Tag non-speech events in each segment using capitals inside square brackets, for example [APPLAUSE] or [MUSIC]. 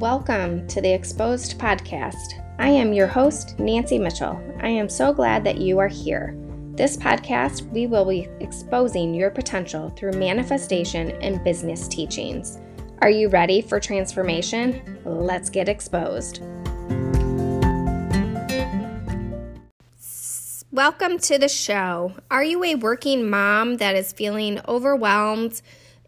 Welcome to the Exposed Podcast. I am your host, Nancy Mitchell. I am so glad that you are here. This podcast, we will be exposing your potential through manifestation and business teachings. Are you ready for transformation? Let's get exposed. Welcome to the show. Are you a working mom that is feeling overwhelmed?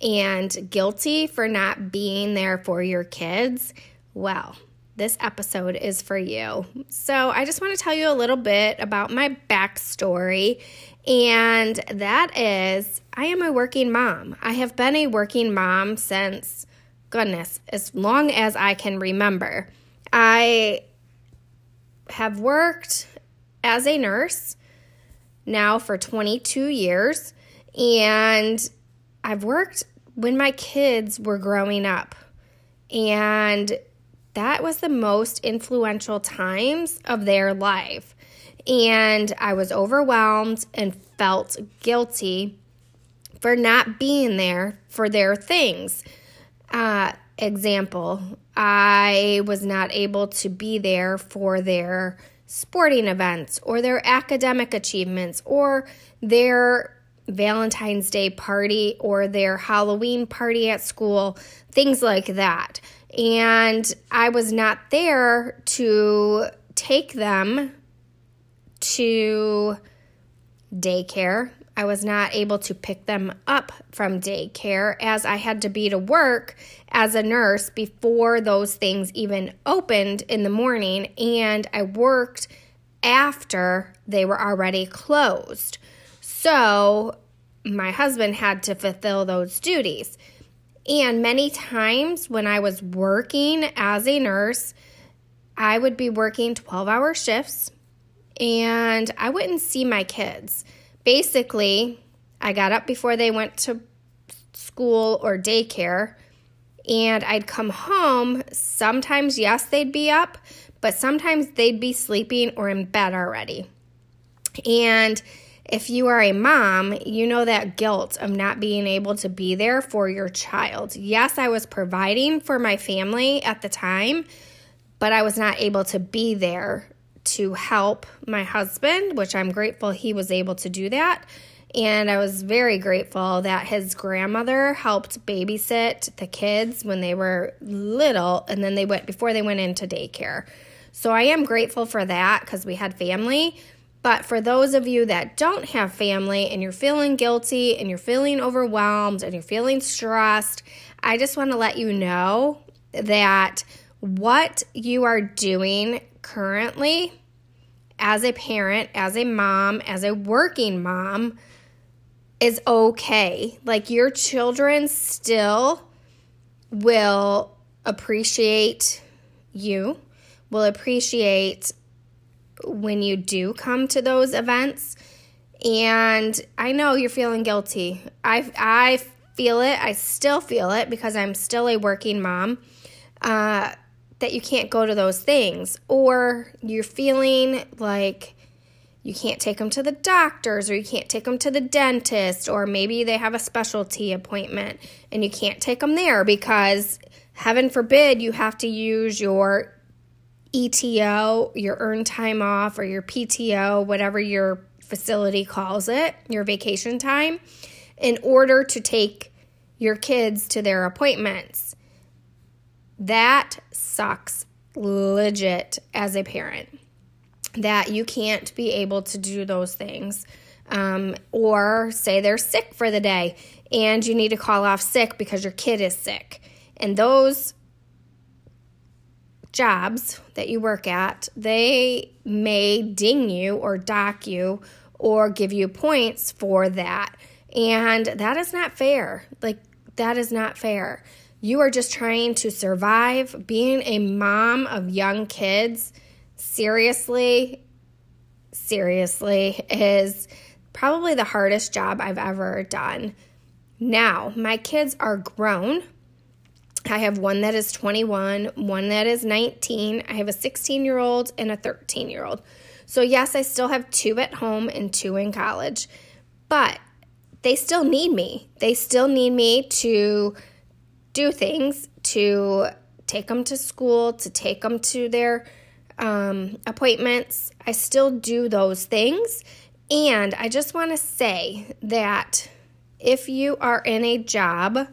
And guilty for not being there for your kids, well, this episode is for you. So, I just want to tell you a little bit about my backstory, and that is I am a working mom. I have been a working mom since, goodness, as long as I can remember. I have worked as a nurse now for 22 years, and I've worked when my kids were growing up. And that was the most influential times of their life. And I was overwhelmed and felt guilty for not being there for their things. Uh, example, I was not able to be there for their sporting events or their academic achievements or their Valentine's Day party or their Halloween party at school, things like that. And I was not there to take them to daycare. I was not able to pick them up from daycare as I had to be to work as a nurse before those things even opened in the morning, and I worked after they were already closed. So my husband had to fulfill those duties. And many times when I was working as a nurse, I would be working 12 hour shifts and I wouldn't see my kids. Basically, I got up before they went to school or daycare and I'd come home. Sometimes, yes, they'd be up, but sometimes they'd be sleeping or in bed already. And if you are a mom, you know that guilt of not being able to be there for your child. Yes, I was providing for my family at the time, but I was not able to be there to help my husband, which I'm grateful he was able to do that. And I was very grateful that his grandmother helped babysit the kids when they were little and then they went before they went into daycare. So I am grateful for that because we had family but for those of you that don't have family and you're feeling guilty and you're feeling overwhelmed and you're feeling stressed, I just want to let you know that what you are doing currently as a parent, as a mom, as a working mom is okay. Like your children still will appreciate you, will appreciate when you do come to those events. And I know you're feeling guilty. I, I feel it. I still feel it because I'm still a working mom. Uh, that you can't go to those things, or you're feeling like you can't take them to the doctors, or you can't take them to the dentist, or maybe they have a specialty appointment and you can't take them there because, heaven forbid, you have to use your ETO, your earned time off, or your PTO, whatever your facility calls it, your vacation time, in order to take your kids to their appointments. That sucks legit as a parent that you can't be able to do those things. Um, or say they're sick for the day and you need to call off sick because your kid is sick. And those jobs that you work at, they may ding you or dock you or give you points for that. And that is not fair. Like, that is not fair. You are just trying to survive. Being a mom of young kids, seriously, seriously, is probably the hardest job I've ever done. Now, my kids are grown I have one that is 21, one that is 19. I have a 16 year old and a 13 year old. So, yes, I still have two at home and two in college, but they still need me. They still need me to do things, to take them to school, to take them to their um, appointments. I still do those things. And I just want to say that if you are in a job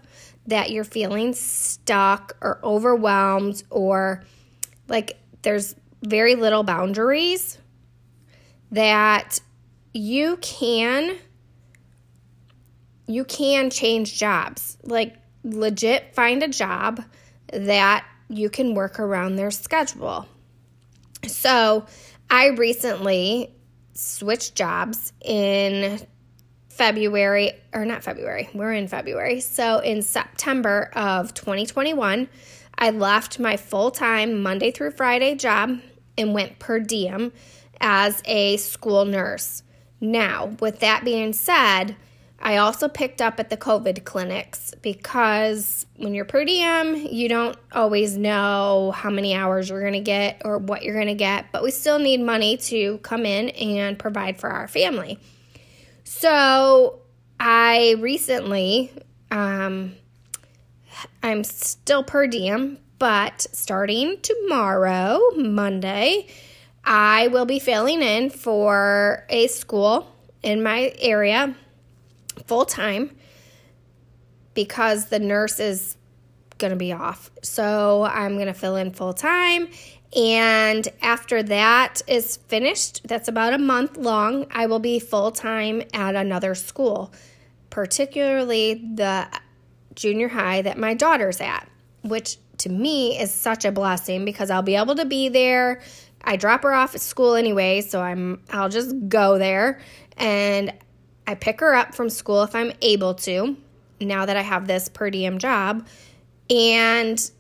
that you're feeling stuck or overwhelmed or like there's very little boundaries, that you can you can change jobs. Like legit find a job that you can work around their schedule. So, I recently switched jobs in February, or not February, we're in February. So, in September of 2021, I left my full time Monday through Friday job and went per diem as a school nurse. Now, with that being said, I also picked up at the COVID clinics because when you're per diem, you don't always know how many hours you're going to get or what you're going to get, but we still need money to come in and provide for our family. So I recently, um, I'm still per diem, but starting tomorrow, Monday, I will be filling in for a school in my area full time because the nurse is going to be off. So I'm going to fill in full time. And after that is finished, that's about a month long, I will be full time at another school, particularly the junior high that my daughter's at, which to me is such a blessing because I'll be able to be there. I drop her off at school anyway, so I'm I'll just go there and I pick her up from school if I'm able to, now that I have this per diem job, and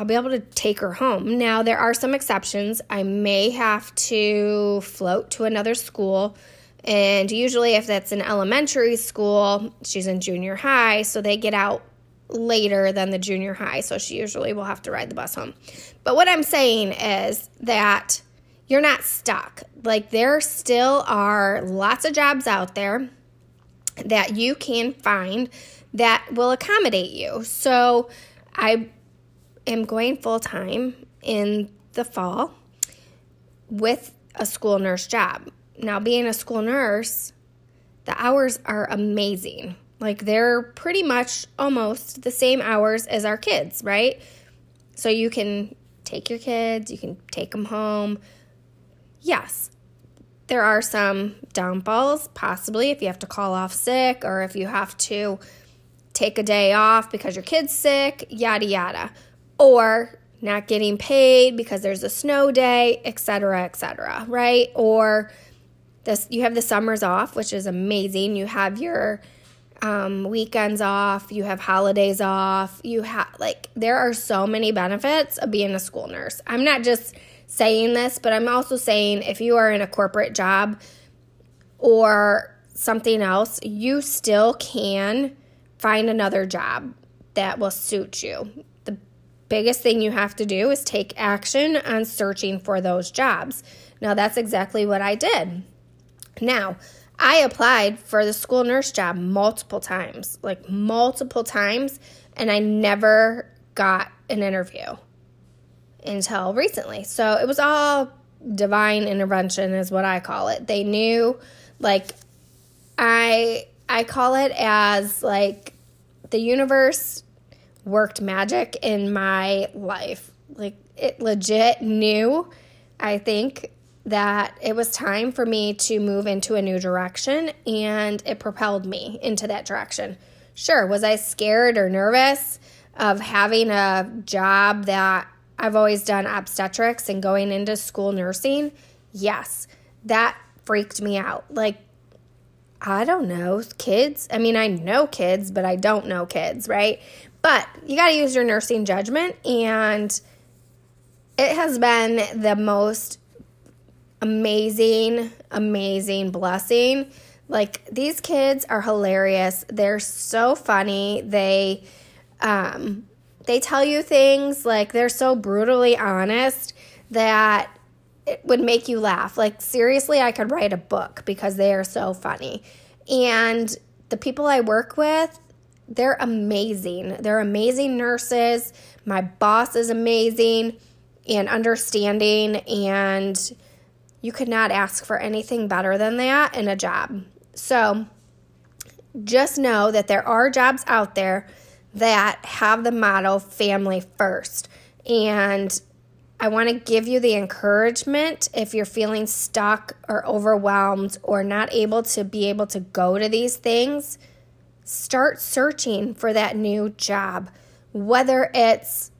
I'll be able to take her home. Now, there are some exceptions. I may have to float to another school. And usually, if that's an elementary school, she's in junior high, so they get out later than the junior high. So she usually will have to ride the bus home. But what I'm saying is that you're not stuck. Like there still are lots of jobs out there that you can find that will accommodate you. So I am going full time in the fall with a school nurse job. Now, being a school nurse, the hours are amazing. Like they're pretty much almost the same hours as our kids, right? So you can take your kids, you can take them home yes, there are some downfalls, possibly if you have to call off sick or if you have to take a day off because your kid's sick, yada yada. Or not getting paid because there's a snow day, etc., etc., right? Or this you have the summers off, which is amazing. You have your um, weekends off, you have holidays off, you have like there are so many benefits of being a school nurse. I'm not just saying this, but I'm also saying if you are in a corporate job or something else, you still can find another job that will suit you. Biggest thing you have to do is take action on searching for those jobs. Now, that's exactly what I did. Now, I applied for the school nurse job multiple times, like multiple times, and I never got an interview until recently. So it was all divine intervention is what I call it. They knew like I I call it as like the universe worked magic in my life. Like it legit knew I think that it was time for me to move into a new direction and it propelled me into that direction. Sure, was I scared or nervous of having a job that I've always done obstetrics and going into school nursing, yes, that freaked me out. Like, I don't know, kids. I mean, I know kids, but I don't know kids, right? But you got to use your nursing judgment. And it has been the most amazing, amazing blessing. Like, these kids are hilarious. They're so funny. They, um, they tell you things like they're so brutally honest that it would make you laugh. Like, seriously, I could write a book because they are so funny. And the people I work with, they're amazing. They're amazing nurses. My boss is amazing and understanding, and you could not ask for anything better than that in a job. So just know that there are jobs out there that have the motto family first. And I want to give you the encouragement if you're feeling stuck or overwhelmed or not able to be able to go to these things, start searching for that new job. Whether it's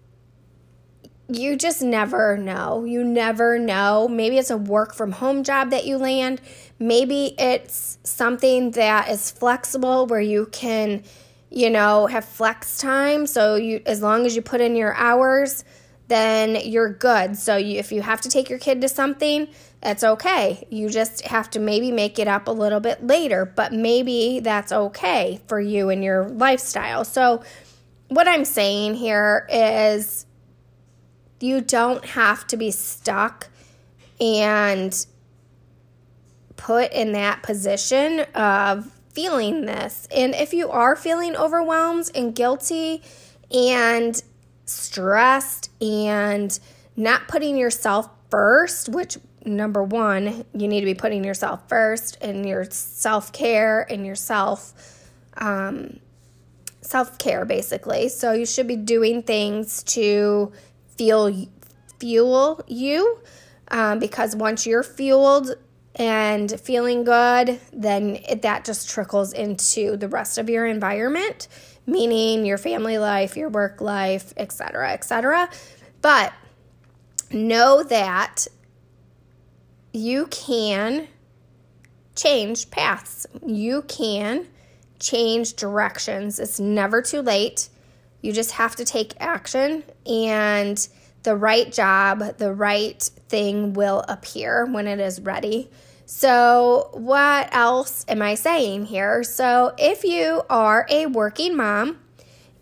you just never know. You never know. Maybe it's a work from home job that you land. Maybe it's something that is flexible where you can, you know, have flex time. So you as long as you put in your hours, then you're good. So you, if you have to take your kid to something, that's okay. You just have to maybe make it up a little bit later, but maybe that's okay for you and your lifestyle. So what I'm saying here is you don't have to be stuck and put in that position of feeling this. And if you are feeling overwhelmed and guilty and stressed and not putting yourself first, which number one, you need to be putting yourself first and your self care and yourself um, self care basically. So you should be doing things to feel fuel you um, because once you're fueled and feeling good, then it, that just trickles into the rest of your environment, meaning your family life, your work life, etc., etc. But know that you can change paths. You can change directions. It's never too late. You just have to take action, and the right job, the right thing will appear when it is ready. So, what else am I saying here? So, if you are a working mom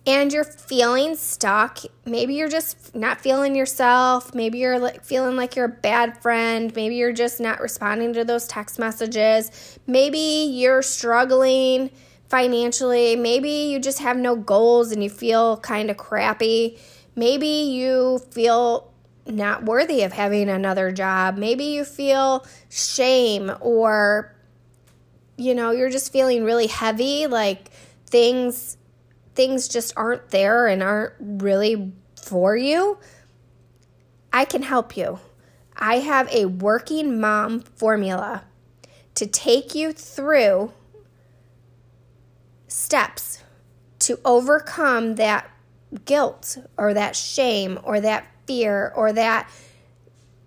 and you're feeling stuck, maybe you're just not feeling yourself, maybe you're like feeling like you're a bad friend, maybe you're just not responding to those text messages, maybe you're struggling financially. Maybe you just have no goals and you feel kind of crappy. Maybe you feel not worthy of having another job. Maybe you feel shame or you know, you're just feeling really heavy like things things just aren't there and aren't really for you. I can help you. I have a working mom formula to take you through steps to overcome that guilt or that shame or that fear or that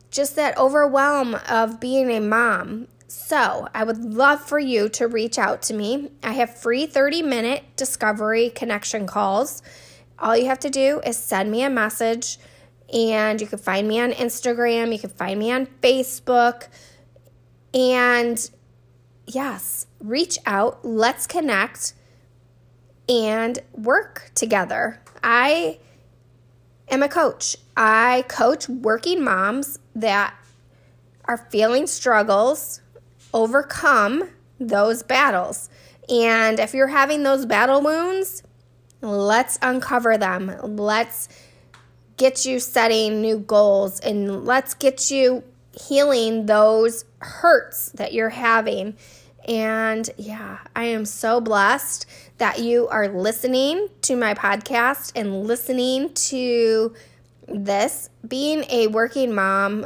just that overwhelm of being a mom. So, I would love for you to reach out to me. I have free 30 minute discovery connection calls. All you have to do is send me a message, and you can find me on Instagram, you can find me on Facebook. And yes, reach out, let's connect and work together. I am a coach. I coach working moms that are feeling struggles, overcome those battles. And if you're having those battle wounds, let's uncover them. Let's get you setting new goals and let's get you healing those hurts that you're having and yeah, I am so blessed that you are listening to my podcast and listening to this. Being a working mom,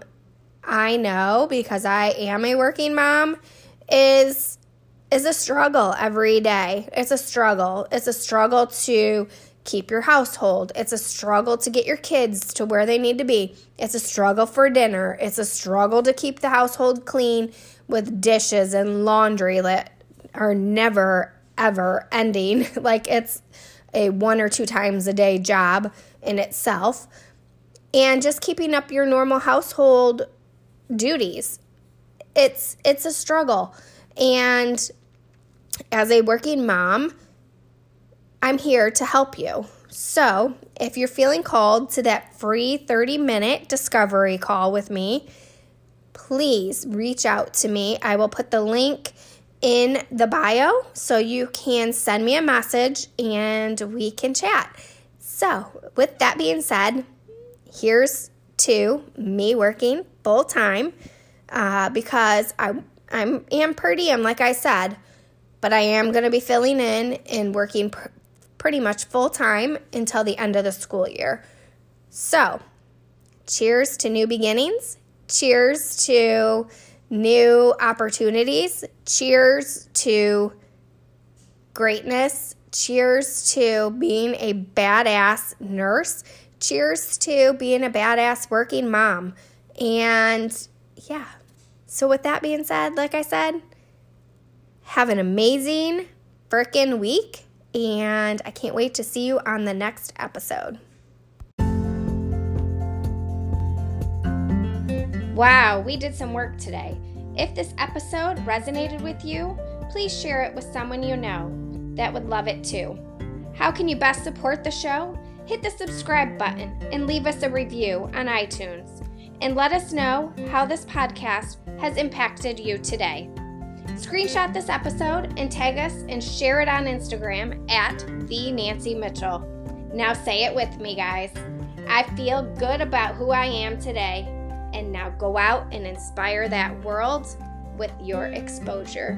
I know because I am a working mom is is a struggle every day. It's a struggle. It's a struggle to keep your household. It's a struggle to get your kids to where they need to be. It's a struggle for dinner. It's a struggle to keep the household clean with dishes and laundry that are never ever ending. [LAUGHS] like it's a one or two times a day job in itself. And just keeping up your normal household duties. It's it's a struggle. And as a working mom, I'm here to help you. So, if you're feeling called to that free 30 minute discovery call with me, please reach out to me. I will put the link in the bio so you can send me a message and we can chat. So, with that being said, here's to me working full time uh, because I I'm am pretty. I'm like I said, but I am going to be filling in and working pr- pretty much full time until the end of the school year. So, cheers to new beginnings. Cheers to new opportunities. Cheers to greatness. Cheers to being a badass nurse. Cheers to being a badass working mom. And yeah. So, with that being said, like I said, have an amazing freaking week. And I can't wait to see you on the next episode. Wow, we did some work today. If this episode resonated with you, please share it with someone you know that would love it too. How can you best support the show? Hit the subscribe button and leave us a review on iTunes. And let us know how this podcast has impacted you today. Screenshot this episode and tag us and share it on Instagram at the Nancy Mitchell. Now say it with me, guys. I feel good about who I am today and now go out and inspire that world with your exposure.